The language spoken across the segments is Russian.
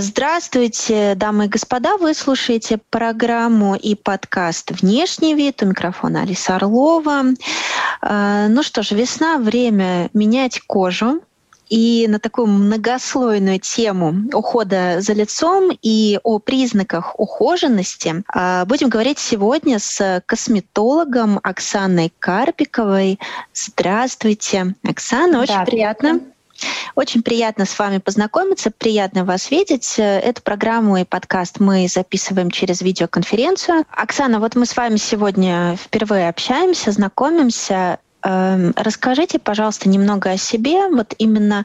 Здравствуйте, дамы и господа. Вы слушаете программу и подкаст «Внешний вид». У микрофона Алиса Орлова. Э, ну что ж, весна — время менять кожу. И на такую многослойную тему ухода за лицом и о признаках ухоженности э, будем говорить сегодня с косметологом Оксаной Карпиковой. Здравствуйте, Оксана, очень приятно. Очень приятно с вами познакомиться, приятно вас видеть. Эту программу и подкаст мы записываем через видеоконференцию. Оксана, вот мы с вами сегодня впервые общаемся, знакомимся. Эм, расскажите, пожалуйста, немного о себе, вот именно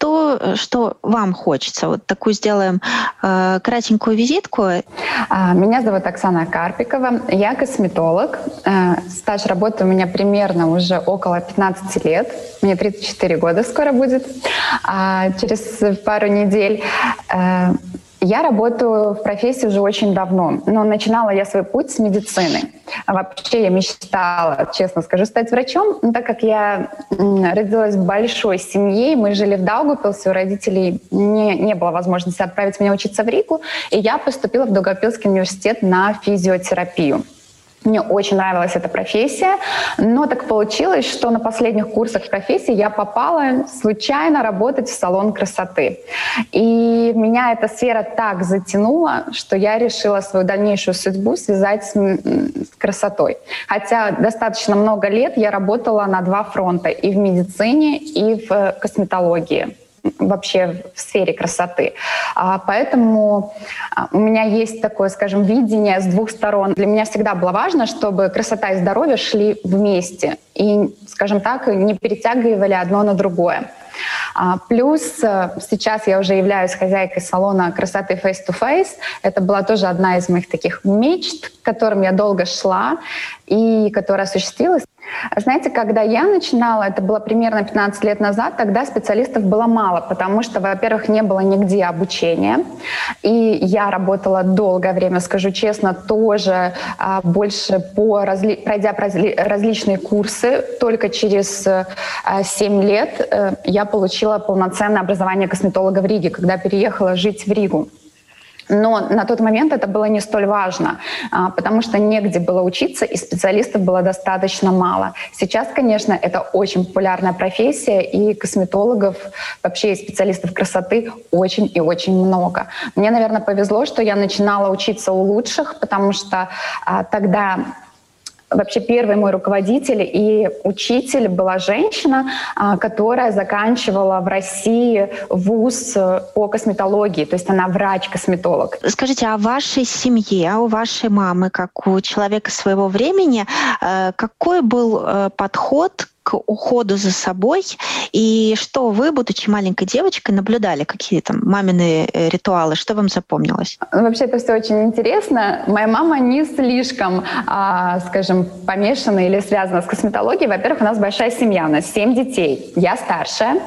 то, что вам хочется. Вот такую сделаем э, кратенькую визитку. А, меня зовут Оксана Карпикова. Я косметолог. Э, стаж работы у меня примерно уже около 15 лет. Мне 34 года скоро будет. А через пару недель э, я работаю в профессии уже очень давно, но начинала я свой путь с медицины. Вообще я мечтала, честно скажу, стать врачом, но так как я родилась в большой семье, мы жили в Даугавпилсе, у родителей не, не было возможности отправить меня учиться в Рику, и я поступила в Даугавпилский университет на физиотерапию. Мне очень нравилась эта профессия, но так получилось, что на последних курсах профессии я попала случайно работать в салон красоты. И меня эта сфера так затянула, что я решила свою дальнейшую судьбу связать с, с красотой. Хотя достаточно много лет я работала на два фронта, и в медицине, и в косметологии вообще в сфере красоты. А, поэтому а, у меня есть такое, скажем, видение с двух сторон. Для меня всегда было важно, чтобы красота и здоровье шли вместе и, скажем так, не перетягивали одно на другое. А, плюс э, сейчас я уже являюсь хозяйкой салона красоты Face to Face. Это была тоже одна из моих таких мечт, к которым я долго шла и которая осуществилась. Знаете, когда я начинала, это было примерно 15 лет назад, тогда специалистов было мало, потому что, во-первых, не было нигде обучения. И я работала долгое время, скажу честно, тоже а, больше по разли... пройдя разли... различные курсы. Только через а, 7 лет а, я получила полноценное образование косметолога в Риге, когда переехала жить в Ригу. Но на тот момент это было не столь важно, а, потому что негде было учиться, и специалистов было достаточно мало. Сейчас, конечно, это очень популярная профессия, и косметологов, вообще и специалистов красоты очень и очень много. Мне, наверное, повезло, что я начинала учиться у лучших, потому что а, тогда вообще первый мой руководитель и учитель была женщина, а, которая заканчивала в России вуз э, по косметологии, то есть она врач-косметолог. Скажите, а в вашей семье, а у вашей мамы, как у человека своего времени, э, какой был э, подход уходу за собой, и что вы, будучи маленькой девочкой, наблюдали, какие там мамины э, ритуалы, что вам запомнилось? Вообще это все очень интересно. Моя мама не слишком, а, скажем, помешана или связана с косметологией. Во-первых, у нас большая семья, у нас семь детей. Я старшая,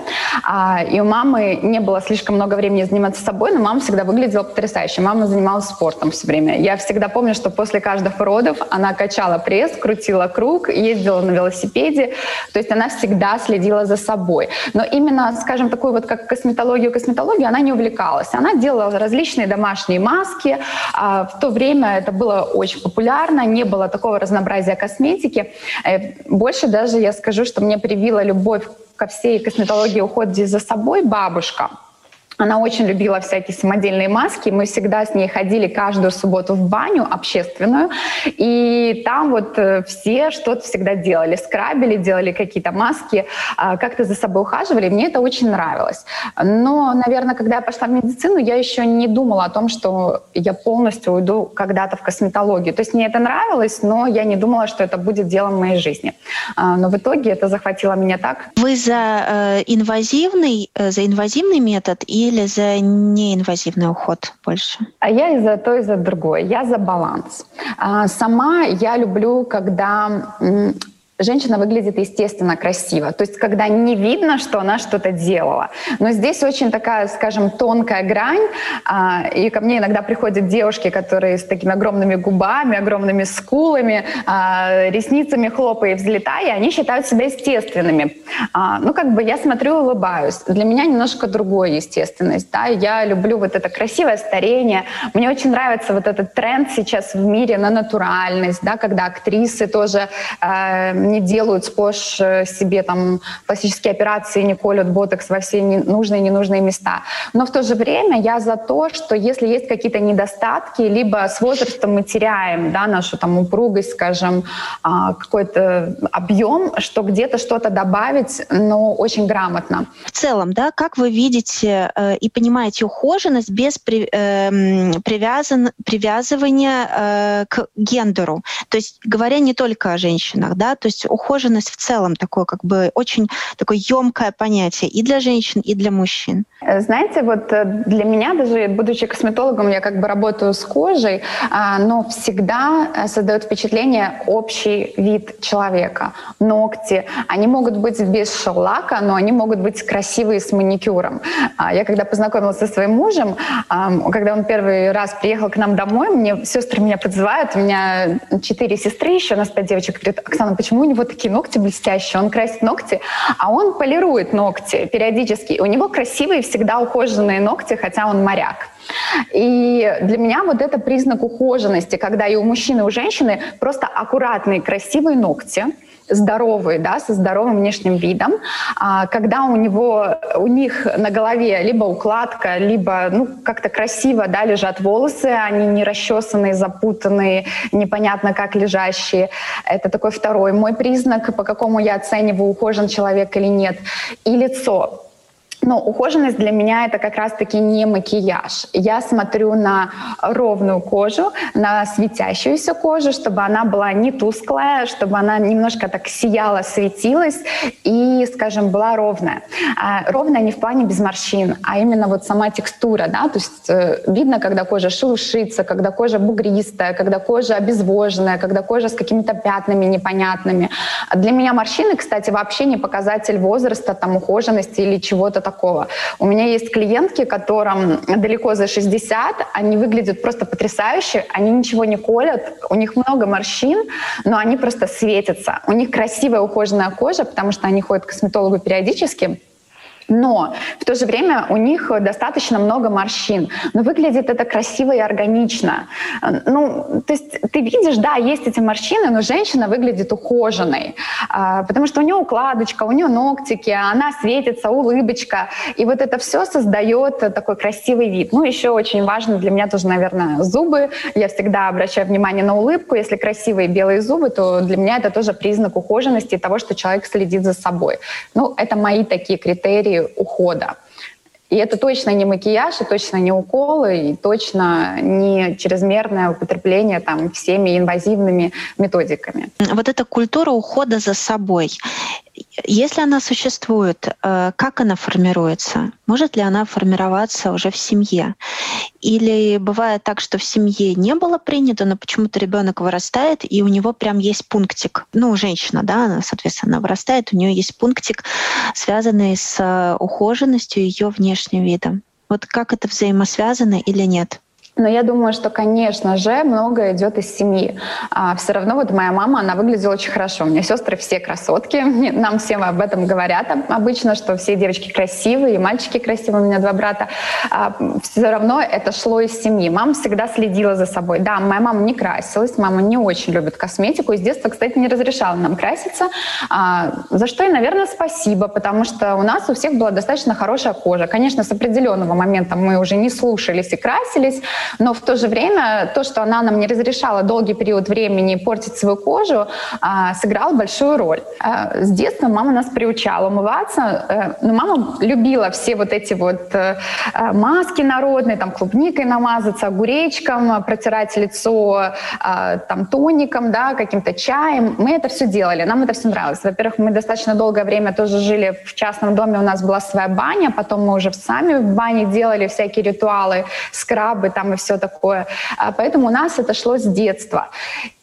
а, и у мамы не было слишком много времени заниматься собой, но мама всегда выглядела потрясающе. Мама занималась спортом все время. Я всегда помню, что после каждых родов она качала пресс, крутила круг, ездила на велосипеде, то есть она всегда следила за собой. Но именно, скажем, такую вот как косметологию, косметологию она не увлекалась. Она делала различные домашние маски. А в то время это было очень популярно, не было такого разнообразия косметики. Э, больше даже я скажу, что мне привила любовь ко всей косметологии уходе за собой бабушка. Она очень любила всякие самодельные маски. Мы всегда с ней ходили каждую субботу в баню общественную. И там вот э, все что-то всегда делали. Скрабили, делали какие-то маски, а, как-то за собой ухаживали. Мне это очень нравилось. Но, наверное, когда я пошла в медицину, я еще не думала о том, что я полностью уйду когда-то в косметологию. То есть мне это нравилось, но я не думала, что это будет делом моей жизни. А, но в итоге это захватило меня так. Вы за э, инвазивный, э, за инвазивный метод и или за неинвазивный уход больше? А я и за то, и за другое. Я за баланс. А, сама я люблю, когда женщина выглядит естественно красиво. То есть когда не видно, что она что-то делала. Но здесь очень такая, скажем, тонкая грань. А, и ко мне иногда приходят девушки, которые с такими огромными губами, огромными скулами, а, ресницами хлопая и взлетая, они считают себя естественными. А, ну, как бы я смотрю и улыбаюсь. Для меня немножко другая естественность. Да? Я люблю вот это красивое старение. Мне очень нравится вот этот тренд сейчас в мире на натуральность, да, когда актрисы тоже не делают сплошь э, себе там пластические операции, не колют ботокс во все нужные и ненужные места. Но в то же время я за то, что если есть какие-то недостатки, либо с возрастом мы теряем да, нашу там упругость, скажем, а, какой-то объем, что где-то что-то добавить, но очень грамотно. В целом, да, как вы видите э, и понимаете ухоженность без при, э, привязан, привязывания э, к гендеру? То есть говоря не только о женщинах, да, то есть есть ухоженность в целом такое как бы очень такое емкое понятие и для женщин, и для мужчин. Знаете, вот э, для меня даже, будучи косметологом, я как бы работаю с кожей, а, но всегда э, создает впечатление общий вид человека. Ногти, они могут быть без шеллака, но они могут быть красивые с маникюром. А, я когда познакомилась со своим мужем, когда он первый раз приехал к нам домой, мне сестры меня подзывают, у меня четыре сестры еще, у нас пять девочек, говорят, Оксана, почему у него такие ногти блестящие, он красит ногти, а он полирует ногти периодически. У него красивые, всегда ухоженные ногти, хотя он моряк. И для меня вот это признак ухоженности, когда и у мужчины, и у женщины просто аккуратные, красивые ногти – здоровый, да, со здоровым внешним видом, а, когда у него, у них на голове либо укладка, либо, ну, как-то красиво, да, лежат волосы, они не расчесанные, запутанные, непонятно как лежащие. Это такой второй мой признак, по какому я оцениваю, ухожен человек или нет. И лицо. Но ухоженность для меня это как раз-таки не макияж. Я смотрю на ровную кожу, на светящуюся кожу, чтобы она была не тусклая, чтобы она немножко так сияла, светилась и, скажем, была ровная. А ровная не в плане без морщин, а именно вот сама текстура, да, то есть э, видно, когда кожа шелушится, когда кожа бугристая, когда кожа обезвоженная, когда кожа с какими-то пятнами непонятными. Для меня морщины, кстати, вообще не показатель возраста, там, ухоженности или чего-то такого такого. У меня есть клиентки, которым далеко за 60, они выглядят просто потрясающе, они ничего не колят, у них много морщин, но они просто светятся. У них красивая ухоженная кожа, потому что они ходят к косметологу периодически, но в то же время у них достаточно много морщин. Но выглядит это красиво и органично. Ну, то есть ты видишь, да, есть эти морщины, но женщина выглядит ухоженной, а, потому что у нее укладочка, у нее ногтики, она светится, улыбочка. И вот это все создает такой красивый вид. Ну, еще очень важно для меня тоже, наверное, зубы. Я всегда обращаю внимание на улыбку. Если красивые белые зубы, то для меня это тоже признак ухоженности и того, что человек следит за собой. Ну, это мои такие критерии ухода. И это точно не макияж, и точно не уколы, и точно не чрезмерное употребление там, всеми инвазивными методиками. Вот эта культура ухода за собой, если она существует, э, как она формируется? Может ли она формироваться уже в семье? Или бывает так, что в семье не было принято, но почему-то ребенок вырастает, и у него прям есть пунктик. Ну, женщина, да, она, соответственно, вырастает, у нее есть пунктик, связанный с э, ухоженностью ее внешним видом. Вот как это взаимосвязано или нет? Но я думаю, что, конечно же, многое идет из семьи. А все равно вот моя мама, она выглядела очень хорошо. У меня сестры все красотки. Нам всем об этом говорят обычно, что все девочки красивые, и мальчики красивые. У меня два брата. А все равно это шло из семьи. Мама всегда следила за собой. Да, моя мама не красилась, мама не очень любит косметику. И с детства, кстати, не разрешала нам краситься. А, за что и, наверное, спасибо, потому что у нас у всех была достаточно хорошая кожа. Конечно, с определенного момента мы уже не слушались и красились, Но в то же время то, что она нам не разрешала долгий период времени портить свою кожу, а, сыграло большую роль. А, с детства мама нас приучала умываться. Э, но мама любила все вот эти вот э, маски народные, там клубникой намазаться, огуречком, протирать лицо там тоником, да, каким-то чаем. Мы это все делали, нам это все нравилось. Во-первых, мы достаточно долгое время тоже жили в частном доме, у нас была своя баня, потом мы уже сами в бане делали всякие ритуалы, скрабы там и все такое. А, поэтому у нас это шло с детства.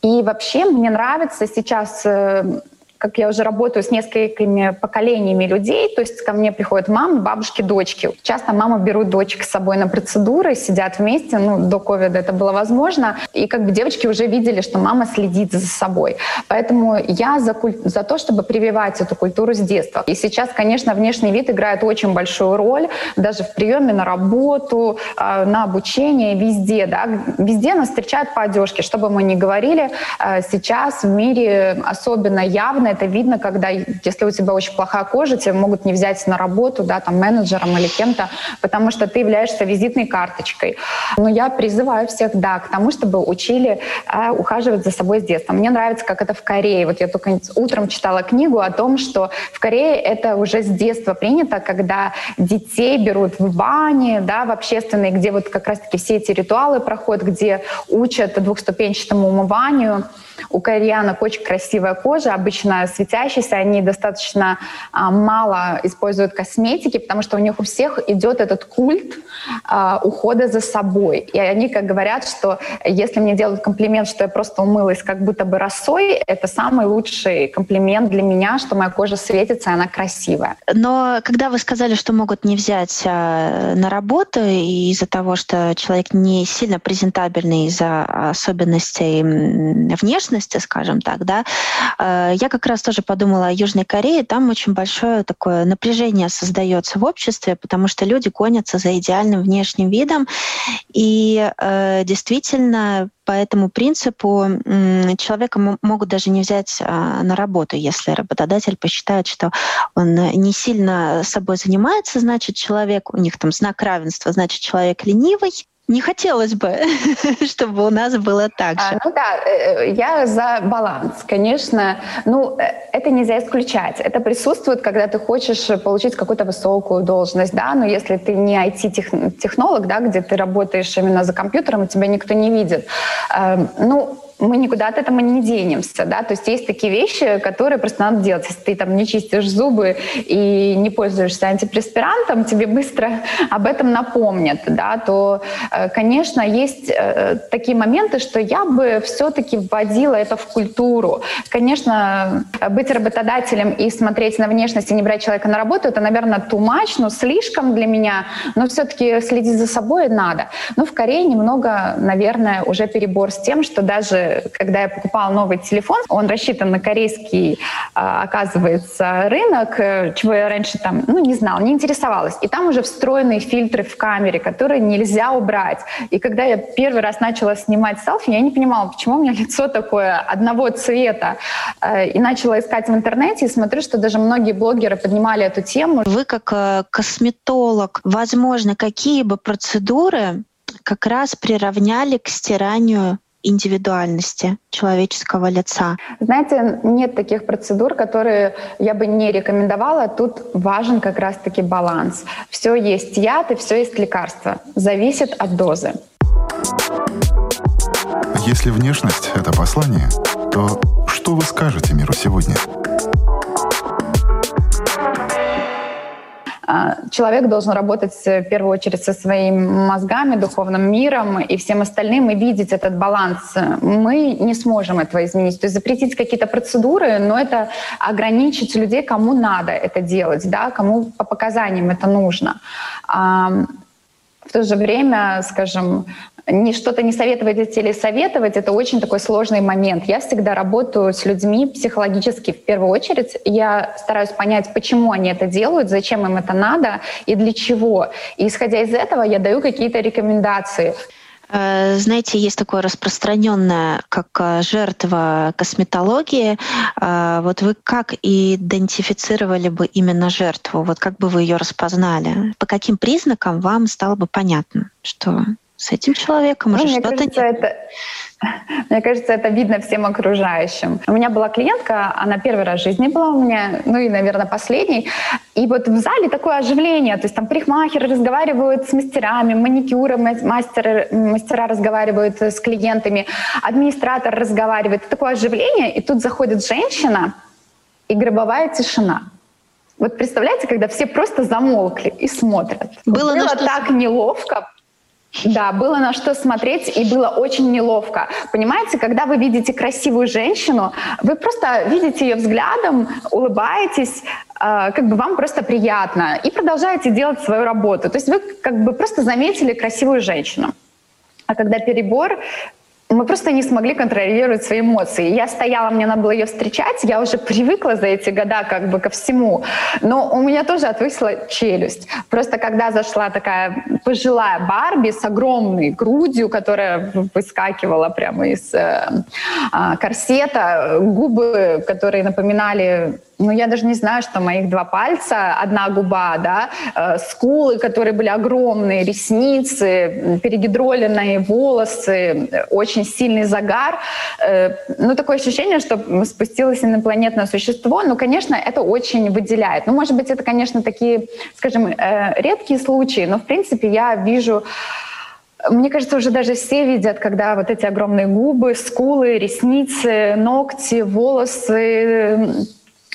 И вообще мне нравится сейчас э, как я уже работаю с несколькими поколениями людей, то есть ко мне приходят мамы, бабушки, дочки. Часто мамы берут дочек с собой на процедуры, сидят вместе, ну, до ковида это было возможно, и как бы девочки уже видели, что мама следит за собой. Поэтому я за, куль... за то, чтобы прививать эту культуру с детства. И сейчас, конечно, внешний вид играет очень большую роль, даже в приеме на работу, а, на обучение, везде, да, везде нас встречают по одежке, что бы мы ни говорили, а, сейчас в мире особенно явно это видно, когда, если у тебя очень плохая кожа, тебя могут не взять на работу, да, там, менеджером или кем-то, потому что ты являешься визитной карточкой. Но я призываю всех, да, к тому, чтобы учили э, ухаживать за собой с детства. Мне нравится, как это в Корее. Вот я только утром читала книгу о том, что в Корее это уже с детства принято, когда детей берут в бане, да, в общественные, где вот как раз-таки все эти ритуалы проходят, где учат двухступенчатому умыванию. У кореянок очень красивая кожа, обычно светящаяся, они достаточно а, мало используют косметики, потому что у них у всех идет этот культ а, ухода за собой. И они как говорят, что если мне делают комплимент, что я просто умылась как будто бы росой, это самый лучший комплимент для меня, что моя кожа светится, и она красивая. Но когда вы сказали, что могут не взять а, на работу из-за того, что человек не сильно презентабельный из-за особенностей внешности, внешности, скажем так, да, э, я как раз тоже подумала о Южной Корее. Там очень большое такое напряжение создается в обществе, потому что люди гонятся за идеальным внешним видом. И э, действительно, по этому принципу человека могут даже не взять а, на работу, если работодатель посчитает, что он не сильно собой занимается, значит, человек, у них там знак равенства, значит, человек ленивый, не хотелось бы, чтобы у нас было так же. А, ну да, э, э, я за баланс. Конечно, ну э, это нельзя исключать. Это присутствует, когда ты хочешь получить какую-то высокую должность, да, но если ты не IT-технолог, да, где ты работаешь именно за компьютером, тебя никто не видит. Эм, ну, мы никуда от этого не денемся, да, то есть есть такие вещи, которые просто надо делать. Если ты там не чистишь зубы и не пользуешься антипреспирантом, тебе быстро об этом напомнят, да, то, э, конечно, есть э, такие моменты, что я бы все-таки вводила это в культуру. Конечно, быть работодателем и смотреть на внешность и не брать человека на работу, это, наверное, much, но слишком для меня, но все-таки следить за собой надо. Но в Корее немного, наверное, уже перебор с тем, что даже когда я покупала новый телефон, он рассчитан на корейский, а, оказывается, рынок, э, чего я раньше там, ну, не знала, не интересовалась. И там уже встроенные фильтры в камере, которые нельзя убрать. И когда я первый раз начала снимать селфи, я не понимала, почему у меня лицо такое одного цвета. Э, и начала искать в интернете и смотрю, что даже многие блогеры поднимали эту тему. Вы как э, косметолог, возможно, какие бы процедуры как раз приравняли к стиранию индивидуальности человеческого лица? Знаете, нет таких процедур, которые я бы не рекомендовала. Тут важен как раз-таки баланс. Все есть яд и все есть лекарство. Зависит от дозы. Если внешность — это послание, то что вы скажете миру сегодня? Человек должен работать в первую очередь со своими мозгами, духовным миром и всем остальным и видеть этот баланс. Мы не сможем этого изменить. То есть запретить какие-то процедуры, но это ограничить людей, кому надо это делать, да, кому по показаниям это нужно. В то же время, скажем, не что-то не советовать или советовать, это очень такой сложный момент. Я всегда работаю с людьми психологически в первую очередь. Я стараюсь понять, почему они это делают, зачем им это надо и для чего. И исходя из этого я даю какие-то рекомендации. Э, знаете, есть такое распространенное, как э, жертва косметологии. Э, вот вы как идентифицировали бы именно жертву? Вот как бы вы ее распознали? По каким признакам вам стало бы понятно, что с этим человеком, ну, мне кажется, не... это, мне кажется, это видно всем окружающим. У меня была клиентка, она первый раз в жизни была у меня, ну и, наверное, последний. И вот в зале такое оживление, то есть там парикмахеры разговаривают с мастерами, маникюры, мастеры, мастера разговаривают с клиентами, администратор разговаривает. Такое оживление, и тут заходит женщина, и гробовая тишина. Вот представляете, когда все просто замолкли и смотрят. Было, Было так неловко, да, было на что смотреть, и было очень неловко. Понимаете, когда вы видите красивую женщину, вы просто видите ее взглядом, улыбаетесь, э, как бы вам просто приятно, и продолжаете делать свою работу. То есть вы как бы просто заметили красивую женщину. А когда перебор, мы просто не смогли контролировать свои эмоции. Я стояла, мне надо было ее встречать, я уже привыкла за эти года как бы ко всему, но у меня тоже отвысла челюсть. Просто когда зашла такая пожилая Барби с огромной грудью, которая выскакивала прямо из э, э, корсета, губы, которые напоминали ну, я даже не знаю, что моих два пальца, одна губа, да, э, скулы, которые были огромные, ресницы, перегидроленные волосы, очень сильный загар. Э, ну, такое ощущение, что спустилось инопланетное существо. Ну, конечно, это очень выделяет. Ну, может быть, это, конечно, такие, скажем, э, редкие случаи, но, в принципе, я вижу мне кажется, уже даже все видят, когда вот эти огромные губы, скулы, ресницы, ногти, волосы,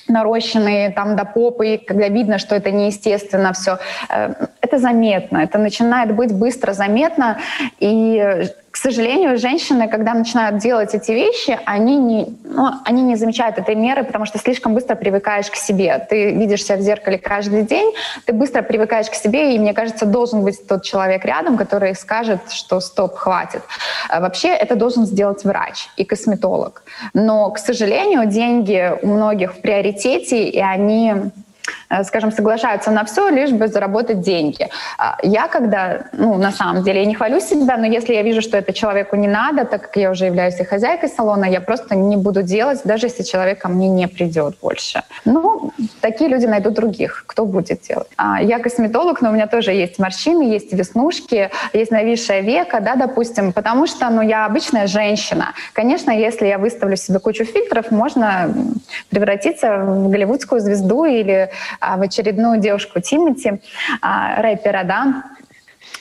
нарощенные там до попы, когда видно, что это неестественно все. Э, это заметно, это начинает быть быстро заметно, и к сожалению, женщины, когда начинают делать эти вещи, они не, ну, они не замечают этой меры, потому что слишком быстро привыкаешь к себе. Ты видишь себя в зеркале каждый день, ты быстро привыкаешь к себе, и мне кажется, должен быть тот человек рядом, который скажет, что стоп, хватит. А вообще это должен сделать врач и косметолог. Но, к сожалению, деньги у многих в приоритете, и они скажем, соглашаются на все, лишь бы заработать деньги. А я когда, ну, на самом деле, я не хвалю себя, но если я вижу, что это человеку не надо, так как я уже являюсь и хозяйкой салона, я просто не буду делать, даже если человек ко мне не придет больше. Ну, такие люди найдут других, кто будет делать. А я косметолог, но у меня тоже есть морщины, есть веснушки, есть нависшее века, да, допустим, потому что, ну, я обычная женщина. Конечно, если я выставлю себе кучу фильтров, можно превратиться в голливудскую звезду или в очередную девушку Тимати, а, рэпера, да.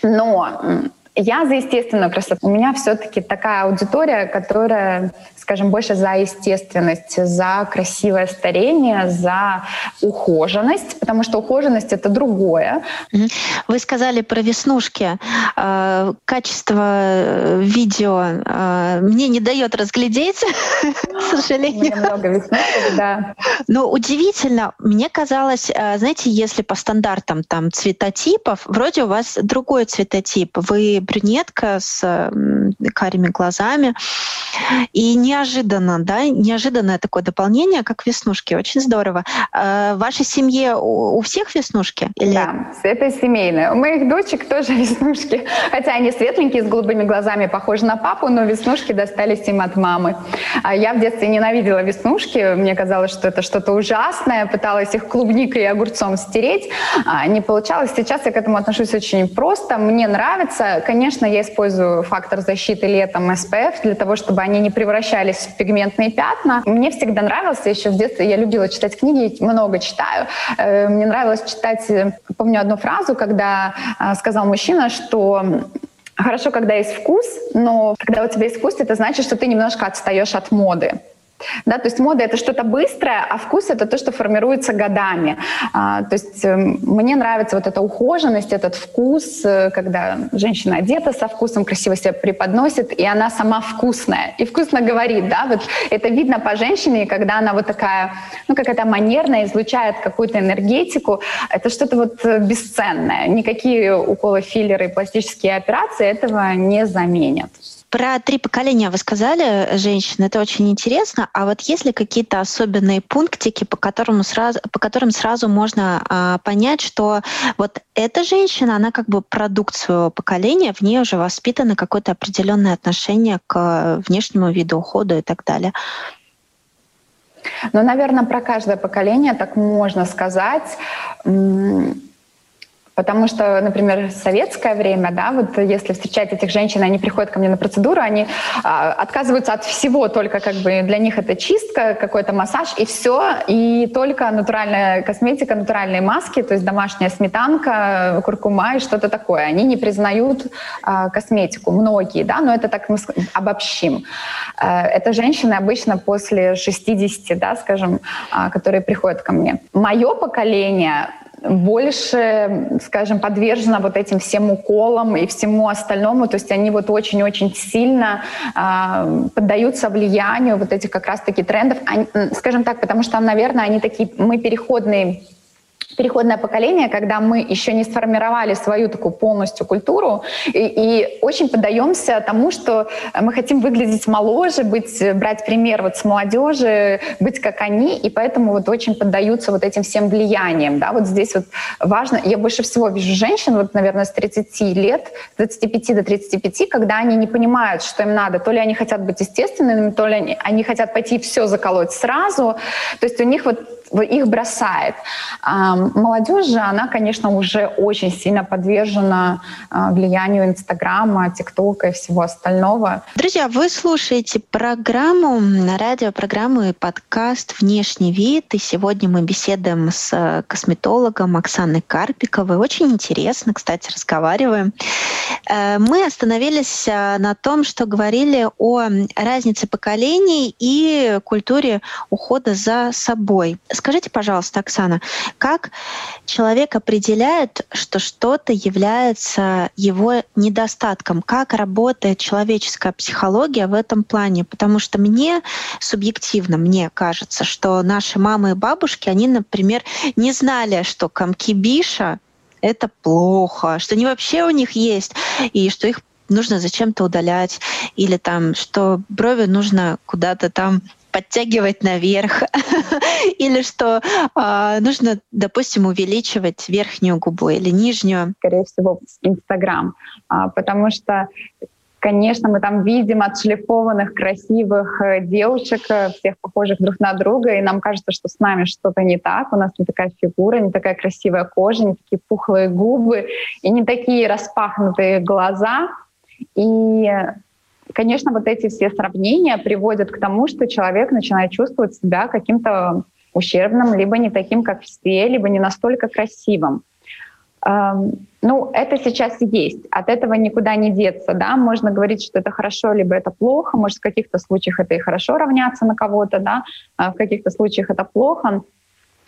Но я за естественную красоту. У меня все-таки такая аудитория, которая скажем, больше за естественность, за красивое старение, за ухоженность, потому что ухоженность это другое. Вы сказали про веснушки. А, качество э, видео а, мне не дает разглядеть, к сожалению. много веснушек, да. Но удивительно, мне казалось, а, знаете, если по стандартам там цветотипов, вроде у вас другой цветотип. Вы брюнетка с карими глазами. И не неожиданно, да, неожиданное такое дополнение, как веснушки. Очень здорово. А в вашей семье у всех веснушки? Или... Да, это семейное. У моих дочек тоже веснушки. Хотя они светленькие, с голубыми глазами, похожи на папу, но веснушки достались им от мамы. А я в детстве ненавидела веснушки. Мне казалось, что это что-то ужасное. Пыталась их клубникой и огурцом стереть. А не получалось. Сейчас я к этому отношусь очень просто. Мне нравится. Я использую фактор защиты летом SPF для того, чтобы они не превращались в пигментные пятна. Мне всегда нравилось, еще в детстве я любила читать книги, много читаю. Э, мне нравилось читать, э, помню одну фразу, когда э, сказал мужчина, что Хорошо, когда есть вкус, но когда у тебя есть вкус, это значит, что ты немножко отстаешь от моды. Да, то есть мода это что-то быстрое, а вкус это то, что формируется годами. А, то есть э, мне нравится вот эта ухоженность, этот вкус, э, когда женщина одета со вкусом, красиво себя преподносит, и она сама вкусная. И вкусно говорит, да, вот это видно по женщине, когда она вот такая, ну, какая-то манерная, излучает какую-то энергетику. Это что-то вот э, бесценное. Никакие уколы, филлеры, пластические операции этого не заменят. Про три поколения вы сказали, женщины, это очень интересно. А вот есть ли какие-то особенные пунктики, по, которым сразу, по которым сразу можно а, понять, что вот эта женщина, она как бы продукт своего поколения, в ней уже воспитано какое-то определенное отношение к внешнему виду ухода и так далее? Ну, наверное, про каждое поколение так можно сказать Потому что, например, в советское время, да, вот если встречать этих женщин, они приходят ко мне на процедуру, они а, отказываются от всего, только как бы для них это чистка, какой-то массаж и все, и только натуральная косметика, натуральные маски, то есть домашняя сметанка, куркума и что-то такое. Они не признают а, косметику, многие, да, но это так мы обобщим. А, это женщины обычно после 60, да, скажем, а, которые приходят ко мне. Мое поколение больше, скажем, подвержена вот этим всем уколам и всему остальному. То есть они вот очень-очень сильно э, поддаются влиянию вот этих как раз-таки трендов. Они, скажем так, потому что, наверное, они такие, мы переходные переходное поколение, когда мы еще не сформировали свою такую полностью культуру и, и очень поддаемся тому, что мы хотим выглядеть моложе, быть, брать пример вот с молодежи, быть как они, и поэтому вот очень поддаются вот этим всем влияниям. Да? Вот здесь вот важно, я больше всего вижу женщин, вот, наверное, с 30 лет, с 25 до 35, когда они не понимают, что им надо. То ли они хотят быть естественными, то ли они, они хотят пойти все заколоть сразу. То есть у них вот их бросает. Молодежь же, она, конечно, уже очень сильно подвержена а, влиянию Инстаграма, ТикТока и всего остального. Друзья, вы слушаете программу, радиопрограмму и подкаст «Внешний вид». И сегодня мы беседуем с косметологом Оксаной Карпиковой. Очень интересно, кстати, разговариваем. Э, мы остановились э, на том, что говорили о разнице поколений и культуре ухода за собой. Скажите, пожалуйста, Оксана, как человек определяет, что что-то является его недостатком? Как работает человеческая психология в этом плане? Потому что мне субъективно, мне кажется, что наши мамы и бабушки, они, например, не знали, что комки биша это плохо, что они вообще у них есть, и что их нужно зачем-то удалять, или там, что брови нужно куда-то там подтягивать наверх, или что э, нужно, допустим, увеличивать верхнюю губу или нижнюю. Скорее всего, Инстаграм, а, потому что Конечно, мы там видим отшлифованных, красивых э, девушек, э, всех похожих друг на друга, и нам кажется, что с нами что-то не так, у нас не такая фигура, не такая красивая кожа, не такие пухлые губы, и не такие распахнутые глаза. И конечно, вот эти все сравнения приводят к тому, что человек начинает чувствовать себя каким-то ущербным, либо не таким, как все, либо не настолько красивым. Ну, это сейчас есть. От этого никуда не деться. Да? Можно говорить, что это хорошо, либо это плохо. Может, в каких-то случаях это и хорошо равняться на кого-то, да? а в каких-то случаях это плохо.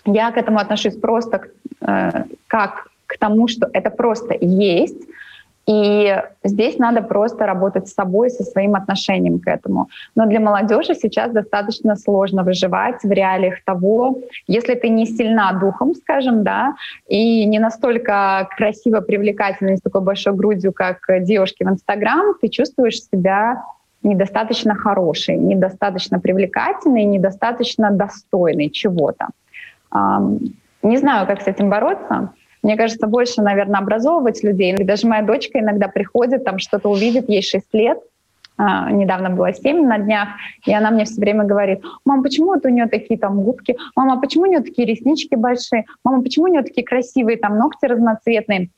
Я к этому отношусь просто э, как к тому, что это просто есть, и здесь надо просто работать с собой, со своим отношением к этому. Но для молодежи сейчас достаточно сложно выживать в реалиях того, если ты не сильна духом, скажем, да, и не настолько красиво, привлекательна, с такой большой грудью, как девушки в Инстаграм, ты чувствуешь себя недостаточно хорошей, недостаточно привлекательной, недостаточно достойной чего-то. Не знаю, как с этим бороться. Мне кажется, больше, наверное, образовывать людей. Даже моя дочка иногда приходит, там что-то увидит, ей 6 лет, а, недавно было 7 на днях, и она мне все время говорит, мам, почему вот у нее такие там губки? Мама, а почему у нее такие реснички большие? Мама, почему у нее такие красивые там ногти разноцветные?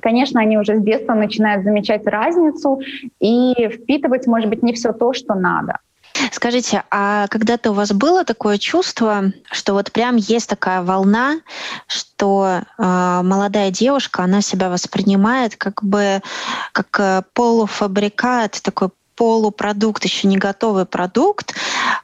Конечно, они уже с детства начинают замечать разницу и впитывать, может быть, не все то, что надо. Скажите, а когда-то у вас было такое чувство, что вот прям есть такая волна, что э, молодая девушка, она себя воспринимает как бы как э, полуфабрикат, такой полупродукт, еще не готовый продукт,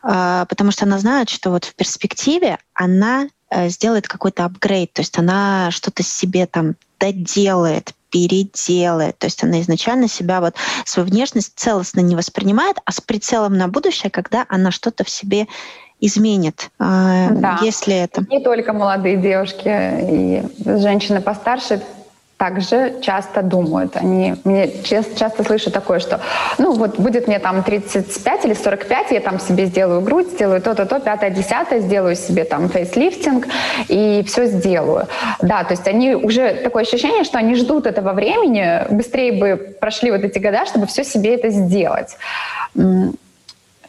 э, потому что она знает, что вот в перспективе она э, сделает какой-то апгрейд, то есть она что-то себе там доделает, переделает. То есть она изначально себя, вот свою внешность целостно не воспринимает, а с прицелом на будущее, когда она что-то в себе изменит, а, да. если это. Не только молодые девушки и женщины постарше также часто думают. Они мне часто, часто слышу такое, что ну вот будет мне там 35 или 45, я там себе сделаю грудь, сделаю то-то, то, пятое, десятое, сделаю себе там фейслифтинг и все сделаю. Да, то есть они уже такое ощущение, что они ждут этого времени, быстрее бы прошли вот эти года, чтобы все себе это сделать.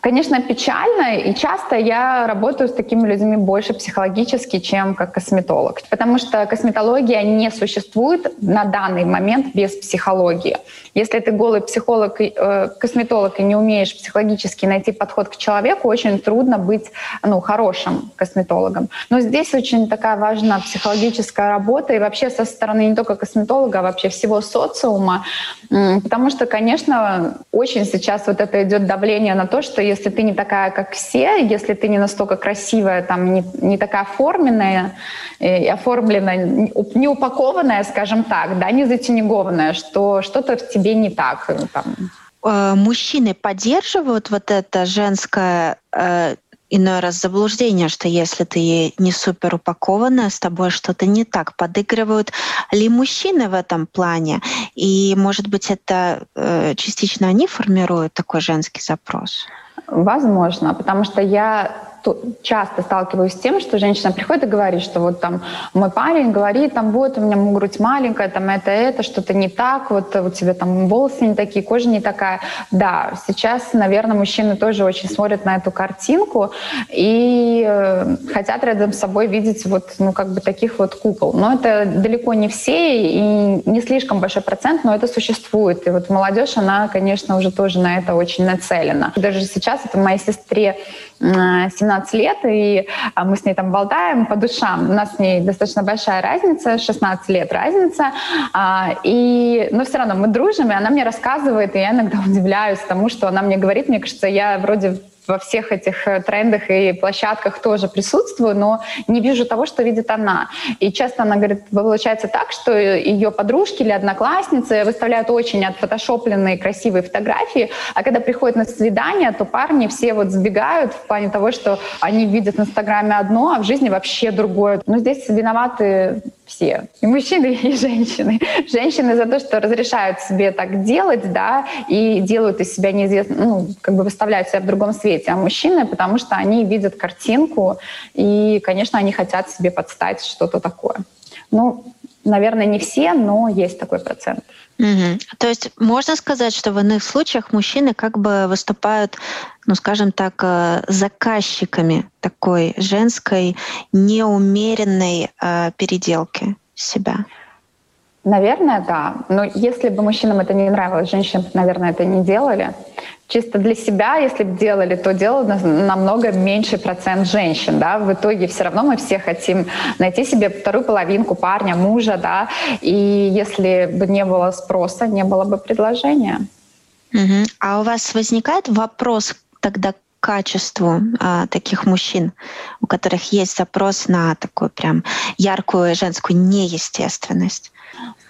Конечно, печально, и часто я работаю с такими людьми больше психологически, чем как косметолог. Потому что косметология не существует на данный момент без психологии. Если ты голый психолог, э, косметолог и не умеешь психологически найти подход к человеку, очень трудно быть ну, хорошим косметологом. Но здесь очень такая важна психологическая работа и вообще со стороны не только косметолога, а вообще всего социума. Потому что, конечно, очень сейчас вот это идет давление на то, что если ты не такая, как все, если ты не настолько красивая, там, не, не такая оформленная, и оформленная, не упакованная, скажем так, да, не затенегованная, что что-то в тебе не так. Там. Э, мужчины поддерживают вот это женское э, иной раз заблуждение, что если ты не супер упакованная, с тобой что-то не так. Подыгрывают ли мужчины в этом плане? И, может быть, это э, частично они формируют такой женский запрос? Возможно, потому что я часто сталкиваюсь с тем, что женщина приходит и говорит, что вот там мой парень говорит, там вот у меня грудь маленькая, там это, это, что-то не так, вот у тебя там волосы не такие, кожа не такая. Да, сейчас, наверное, мужчины тоже очень смотрят на эту картинку и э, хотят рядом с собой видеть вот, ну, как бы таких вот кукол. Но это далеко не все и не слишком большой процент, но это существует. И вот молодежь, она, конечно, уже тоже на это очень нацелена. Даже сейчас это моей сестре 17 лет, и а, мы с ней там болтаем по душам. У нас с ней достаточно большая разница, 16 лет разница. А, и, но все равно мы дружим, и она мне рассказывает, и я иногда удивляюсь тому, что она мне говорит. Мне кажется, я вроде во всех этих э, трендах и площадках тоже присутствую, но не вижу того, что видит она. И часто она говорит, получается так, что ее подружки или одноклассницы выставляют очень отфотошопленные красивые фотографии, а когда приходят на свидание, то парни все вот сбегают в плане того, что они видят в Инстаграме одно, а в жизни вообще другое. Но здесь виноваты все, и мужчины, и женщины. Женщины за то, что разрешают себе так делать, да, и делают из себя неизвестно, ну, как бы выставляют себя в другом свете, а мужчины, потому что они видят картинку, и, конечно, они хотят себе подстать что-то такое. Ну, наверное, не все, но есть такой процент. Угу. То есть можно сказать, что в иных случаях мужчины как бы выступают, ну скажем так, э, заказчиками такой женской неумеренной э, переделки себя. Наверное, да. Но если бы мужчинам это не нравилось, женщины, наверное, это не делали. Чисто для себя, если бы делали, то делал намного меньше процент женщин. Да? В итоге все равно мы все хотим найти себе вторую половинку парня, мужа. Да? И если бы не было спроса, не было бы предложения. Угу. А у вас возникает вопрос тогда к качеству а, таких мужчин, у которых есть запрос на такую прям яркую женскую неестественность?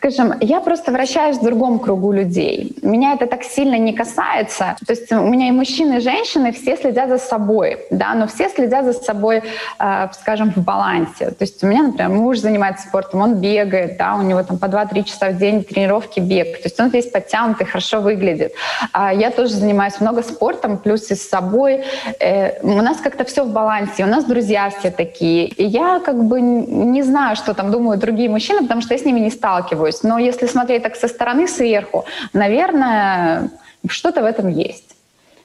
Скажем, я просто вращаюсь в другом кругу людей. Меня это так сильно не касается. То есть у меня и мужчины, и женщины все следят за собой, да, но все следят за собой, э, скажем, в балансе. То есть у меня, например, муж занимается спортом, он бегает, да, у него там по 2-3 часа в день тренировки бег. То есть он весь подтянутый, хорошо выглядит. А я тоже занимаюсь много спортом, плюс и с собой. Э, у нас как-то все в балансе, у нас друзья все такие. И я как бы не знаю, что там думают другие мужчины, потому что я с ними не сталкиваюсь сталкиваюсь. Но если смотреть так со стороны, сверху, наверное, что-то в этом есть.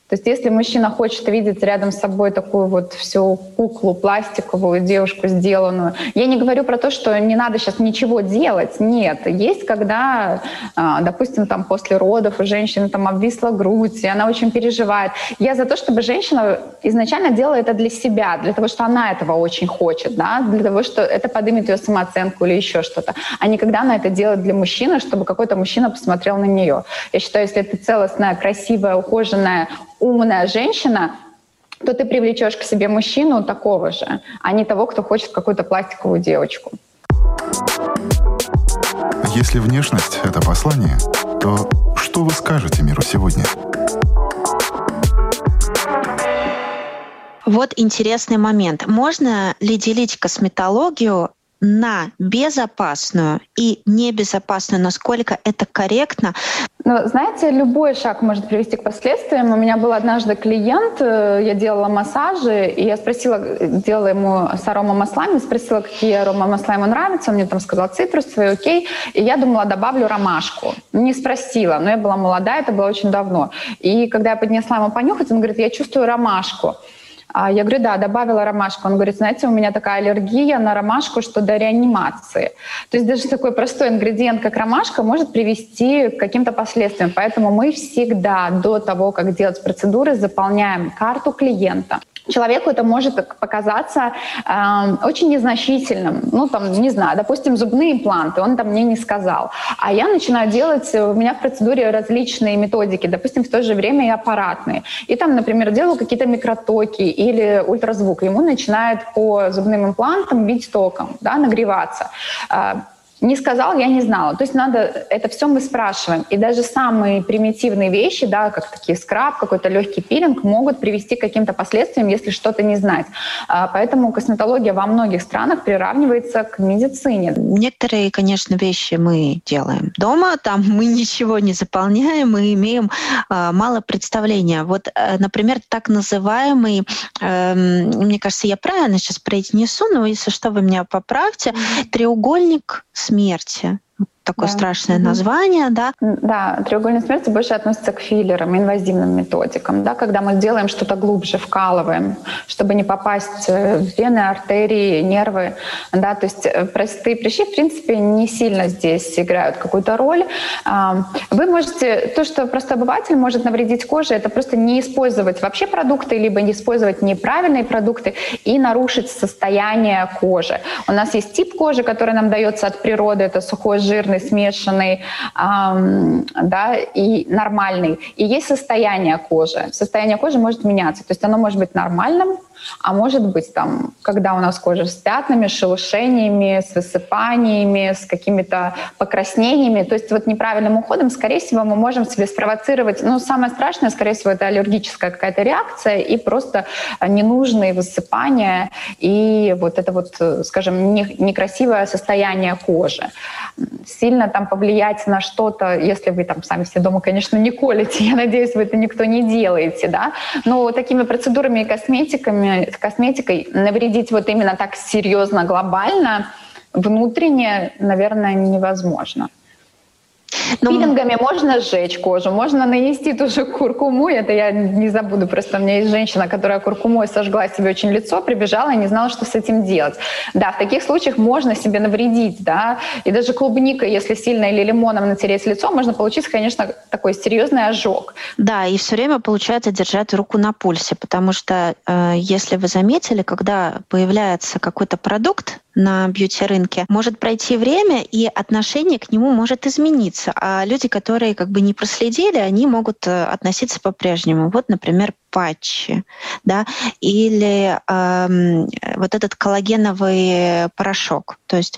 То есть если мужчина хочет видеть рядом с собой такую вот всю куклу пластиковую, девушку сделанную, я не говорю про то, что не надо сейчас ничего делать. Нет, есть когда, а, допустим, там после родов у женщины там обвисла грудь, и она очень переживает. Я за то, чтобы женщина изначально делала это для себя, для того, что она этого очень хочет, да, для того, что это поднимет ее самооценку или еще что-то, а не когда она это делает для мужчины, чтобы какой-то мужчина посмотрел на нее. Я считаю, если ты целостная, красивая, ухоженная, умная женщина, то ты привлечешь к себе мужчину такого же, а не того, кто хочет какую-то пластиковую девочку. Если внешность — это послание, то что вы скажете миру сегодня? Вот интересный момент. Можно ли делить косметологию на безопасную и небезопасную, насколько это корректно? Ну, знаете, любой шаг может привести к последствиям. У меня был однажды клиент, э, я делала массажи, и я спросила, делала ему с аромамаслами, спросила, какие аромамасла ему нравятся. Он мне там сказал цитрусовые, окей. И я думала, добавлю ромашку. Не спросила, но я была молодая, это было очень давно. И когда я поднесла ему понюхать, он говорит, я чувствую ромашку. А я говорю, да, добавила ромашку. Он говорит, знаете, у меня такая аллергия на ромашку, что до реанимации. То есть даже такой простой ингредиент, как ромашка, может привести к каким-то последствиям. Поэтому мы всегда до того, как делать процедуры, заполняем карту клиента человеку это может показаться э, очень незначительным. Ну, там, не знаю, допустим, зубные импланты, он там мне не сказал. А я начинаю делать, у меня в процедуре различные методики, допустим, в то же время и аппаратные. И там, например, делаю какие-то микротоки или ультразвук. Ему начинает по зубным имплантам бить током, да, нагреваться. Не сказал, я не знала. То есть надо, это все мы спрашиваем. И даже самые примитивные вещи, да, как такие скраб, какой-то легкий пилинг, могут привести к каким-то последствиям, если что-то не знать. А, поэтому косметология во многих странах приравнивается к медицине. Некоторые, конечно, вещи мы делаем дома, там мы ничего не заполняем, мы имеем э, мало представления. Вот, э, например, так называемый, э, мне кажется, я правильно сейчас произнесу, но если что, вы меня поправьте, треугольник смерти такое да. страшное название, да? Да, треугольник смерти больше относится к филлерам, инвазивным методикам, да, когда мы делаем что-то глубже, вкалываем, чтобы не попасть в вены, артерии, нервы, да, то есть э, простые прыщи, в принципе, не сильно здесь играют какую-то роль. Вы можете, то, что просто обыватель может навредить коже, это просто не использовать вообще продукты, либо не использовать неправильные продукты и нарушить состояние кожи. У нас есть тип кожи, который нам дается от природы, это сухой, жирный, смешанный, смешанный, эм, да, и нормальный. И есть состояние кожи. Состояние кожи может меняться. То есть оно может быть нормальным, а может быть, там, когда у нас кожа с пятнами, шелушениями, с высыпаниями, с какими-то покраснениями. То есть вот неправильным уходом, скорее всего, мы можем себе спровоцировать, ну, самое страшное, скорее всего, это аллергическая какая-то реакция и просто ненужные высыпания и вот это вот, скажем, некрасивое состояние кожи. Сильно там повлиять на что-то, если вы там сами все дома, конечно, не колите, я надеюсь, вы это никто не делаете, да, но такими процедурами и косметиками косметиками, косметикой навредить вот именно так серьезно, глобально, внутренне, наверное, невозможно. Но... Ну, Пилингами можно сжечь кожу, можно нанести ту же куркуму. Это я не забуду. Просто у меня есть женщина, которая куркумой сожгла себе очень лицо, прибежала и не знала, что с этим делать. Да, в таких случаях можно себе навредить, да. И даже клубникой, если сильно или лимоном натереть лицо, можно получить, конечно, такой серьезный ожог. Да, и все время получается держать руку на пульсе, потому что, э, если вы заметили, когда появляется какой-то продукт, на бьюти-рынке, может пройти время, и отношение к нему может измениться. А люди, которые как бы не проследили, они могут э, относиться по-прежнему. Вот, например, патчи, да, или э, вот этот коллагеновый порошок. То есть,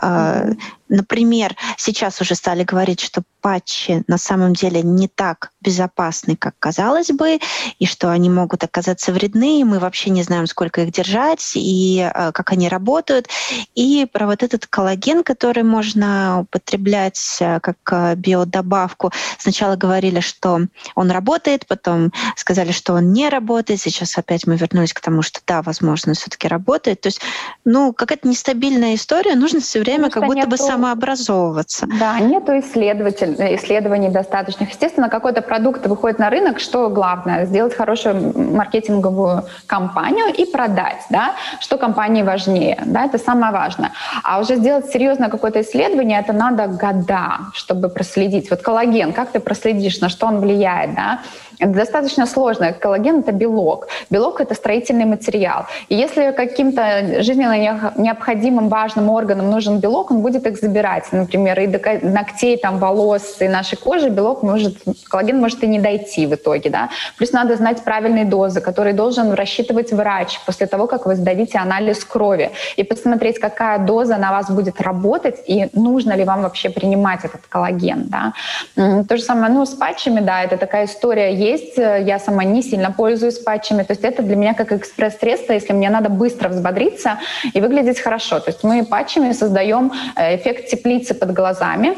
э, например, сейчас уже стали говорить, что патчи на самом деле не так безопасны, как казалось бы, и что они могут оказаться вредны, и мы вообще не знаем, сколько их держать, и э, как они работают. И про вот этот коллаген, который можно употреблять э, как э, биодобавку. Сначала говорили, что он работает, потом сказали, что он не работает. Сейчас опять мы вернулись к тому, что да, возможно, все-таки работает. То есть, ну, какая-то нестабильная история, нужно все время Потому как будто нету, бы самообразовываться. Да, нету исследователь, исследований достаточных. Естественно, какой-то продукт выходит на рынок, что главное? Сделать хорошую маркетинговую кампанию и продать, да? Что компании важнее, да? Это самое важное. А уже сделать серьезное какое-то исследование, это надо года, чтобы проследить. Вот коллаген, как ты проследишь, на что он влияет, да? Это достаточно сложно. Коллаген — это белок. Белок — это строительный материал. И если каким-то жизненно необходимым важным органам нужен белок, он будет их забирать. Например, и до ногтей, там, волос, и нашей кожи белок может, коллаген может и не дойти в итоге. Да? Плюс надо знать правильные дозы, которые должен рассчитывать врач после того, как вы сдадите анализ крови. И посмотреть, какая доза на вас будет работать, и нужно ли вам вообще принимать этот коллаген. Да? То же самое ну, с патчами, да, это такая история есть. Я сама не сильно пользуюсь патчами. То есть это для меня как экспресс-средство, если мне надо быстро взбодриться и выглядеть хорошо. То есть мы патчами создаем э, эффект теплицы под глазами,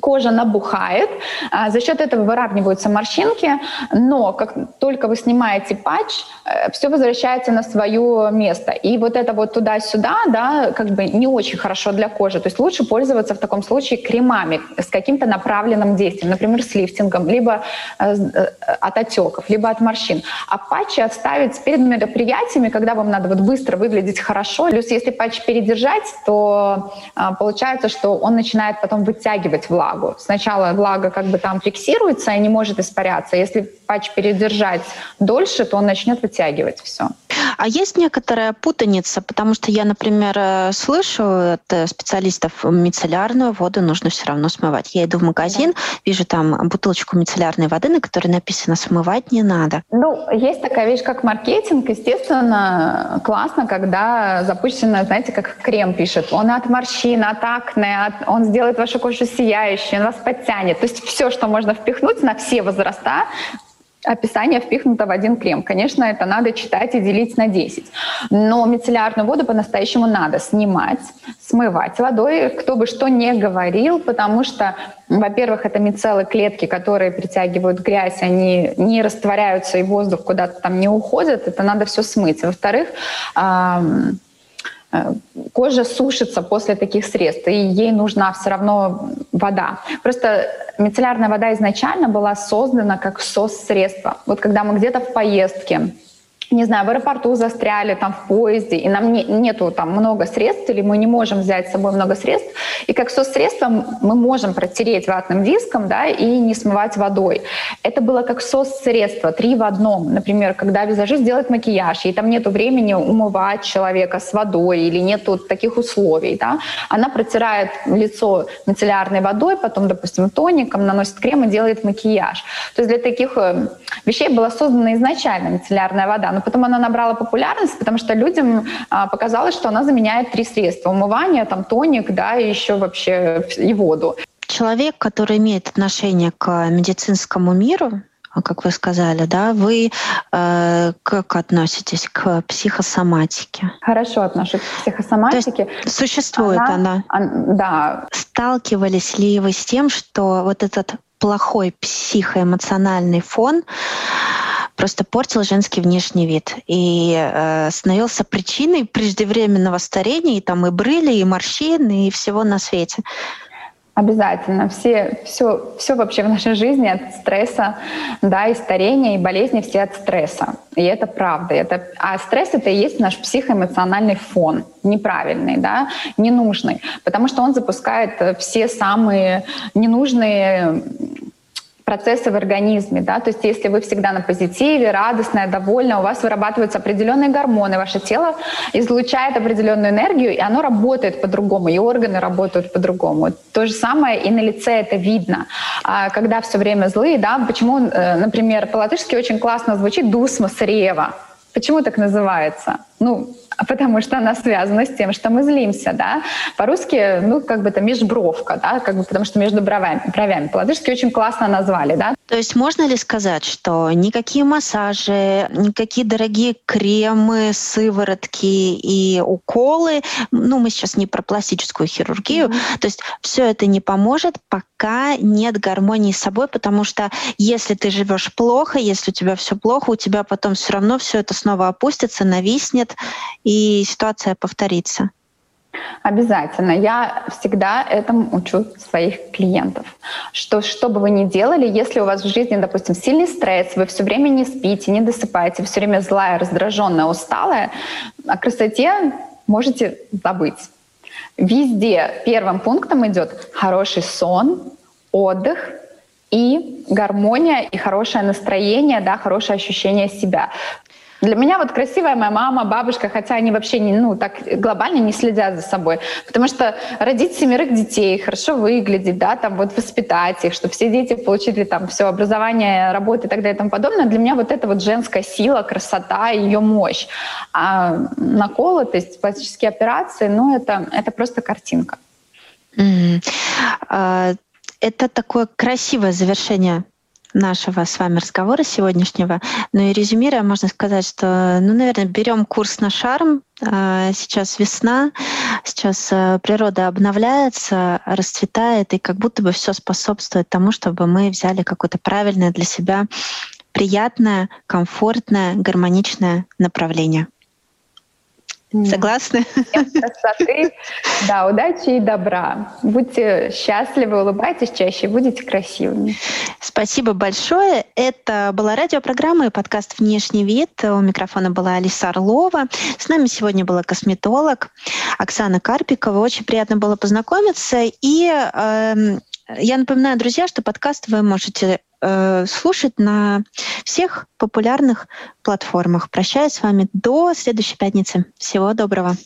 кожа набухает, а, за счет этого выравниваются морщинки, но как только вы снимаете патч, э, все возвращается на свое место. И вот это вот туда-сюда, да, как бы не очень хорошо для кожи. То есть лучше пользоваться в таком случае кремами с каким-то направленным действием, например, с лифтингом, либо э, э, от отеков, либо от морщин. А патчи отставить перед мероприятиями, когда вам надо вот быстро выглядеть хорошо. Плюс если патч передержать, то получается, что он начинает потом вытягивать влагу влагу. Сначала влага как бы там фиксируется и не может испаряться. Если патч передержать дольше, то он начнет вытягивать все. А есть некоторая путаница, потому что я, например, э, слышу от э, специалистов, мицеллярную воду нужно все равно смывать. Я иду в магазин, да. вижу там бутылочку мицеллярной воды, на которой написано «смывать не надо». Ну, есть такая вещь, как маркетинг. Естественно, классно, когда запущено, знаете, как крем пишет. Он от морщин, от акне, от... он сделает вашу кожу сияющей, он вас подтянет. То есть все, что можно впихнуть на все возраста, описание впихнуто в один крем. Конечно, это надо читать и делить на 10. Но мицеллярную воду по-настоящему надо снимать, смывать водой, кто бы что ни говорил, потому что, во-первых, это мицеллы клетки, которые притягивают грязь, они не растворяются и воздух куда-то там не уходит, это надо все смыть. Во-вторых, Э, кожа сушится после таких средств, и ей нужна все равно вода. Просто мицеллярная вода изначально была создана как сос-средство. Вот когда мы где-то в поездке, не знаю, в аэропорту застряли, там в поезде, и нам не, нету там много средств, или мы не можем взять с собой много средств, и как соцсредство мы можем протереть ватным диском, да, и не смывать водой. Это было как соцсредство, три в одном. Например, когда визажист делает макияж, и там нету времени умывать человека с водой, или нету таких условий, да, она протирает лицо мицеллярной водой, потом, допустим, тоником, наносит крем и делает макияж. То есть для таких э, вещей была создана изначально мицеллярная вода но потом она набрала популярность, потому что людям а, показалось, что она заменяет три средства. Умывание, там, тоник, да, и еще вообще и воду. Человек, который имеет отношение к медицинскому миру, а, как вы сказали, да, вы э, как относитесь к психосоматике? Хорошо отношусь к психосоматике. То есть существует она? она? она? Да. Сталкивались ли вы с тем, что вот этот плохой психоэмоциональный фон просто портил женский внешний вид и э, становился причиной преждевременного старения, и там и брыли, и морщины, и всего на свете. Обязательно. Все, все, все вообще в нашей жизни от стресса, да, и старения, и болезни все от стресса. И это правда. Это, а стресс это и есть наш психоэмоциональный фон, неправильный, да, ненужный, потому что он запускает все самые ненужные процессы в организме, да, то есть если вы всегда на позитиве, радостная, довольна, у вас вырабатываются определенные гормоны, ваше тело излучает определенную энергию, и оно работает по-другому, и органы работают по-другому. То же самое и на лице это видно. А когда все время злые, да, почему, э, например, по-латышски очень классно звучит «дусма срева», Почему так называется? Ну, потому что она связана с тем, что мы злимся, да. По-русски, ну, как бы это межбровка, да, как бы потому что между бровями. бровями. По-латышски очень классно назвали, да. То есть можно ли сказать, что никакие массажи, никакие дорогие кремы, сыворотки и уколы, ну, мы сейчас не про пластическую хирургию, mm-hmm. то есть все это не поможет, пока нет гармонии с собой, потому что если ты живешь плохо, если у тебя все плохо, у тебя потом все равно все это снова опустится, нависнет, и ситуация повторится. Обязательно. Я всегда этому учу своих клиентов. Что, что бы вы ни делали, если у вас в жизни, допустим, сильный стресс, вы все время не спите, не досыпаете, все время злая, раздраженная, усталая, о красоте можете забыть. Везде первым пунктом идет хороший сон, отдых и гармония, и хорошее настроение, да, хорошее ощущение себя. Для меня вот красивая моя мама, бабушка, хотя они вообще не, ну, так глобально не следят за собой. Потому что родить семерых детей, хорошо выглядеть, да, там вот воспитать их, чтобы все дети получили там все образование, работу и так далее и тому подобное. Для меня вот это вот женская сила, красота, ее мощь. А есть пластические операции, ну, это, это просто картинка. Mm-hmm. Uh, это такое красивое завершение нашего с вами разговора сегодняшнего. Ну и резюмируя, можно сказать, что, ну, наверное, берем курс на шарм. А, сейчас весна, сейчас э, природа обновляется, расцветает, и как будто бы все способствует тому, чтобы мы взяли какое-то правильное для себя приятное, комфортное, гармоничное направление. Согласны? Красоты, да, удачи и добра. Будьте счастливы, улыбайтесь чаще, будете красивыми. Спасибо большое. Это была радиопрограмма и подкаст «Внешний вид». У микрофона была Алиса Орлова. С нами сегодня была косметолог Оксана Карпикова. Очень приятно было познакомиться. И э, я напоминаю, друзья, что подкаст вы можете э, слушать на всех популярных платформах. Прощаюсь с вами до следующей пятницы. Всего доброго.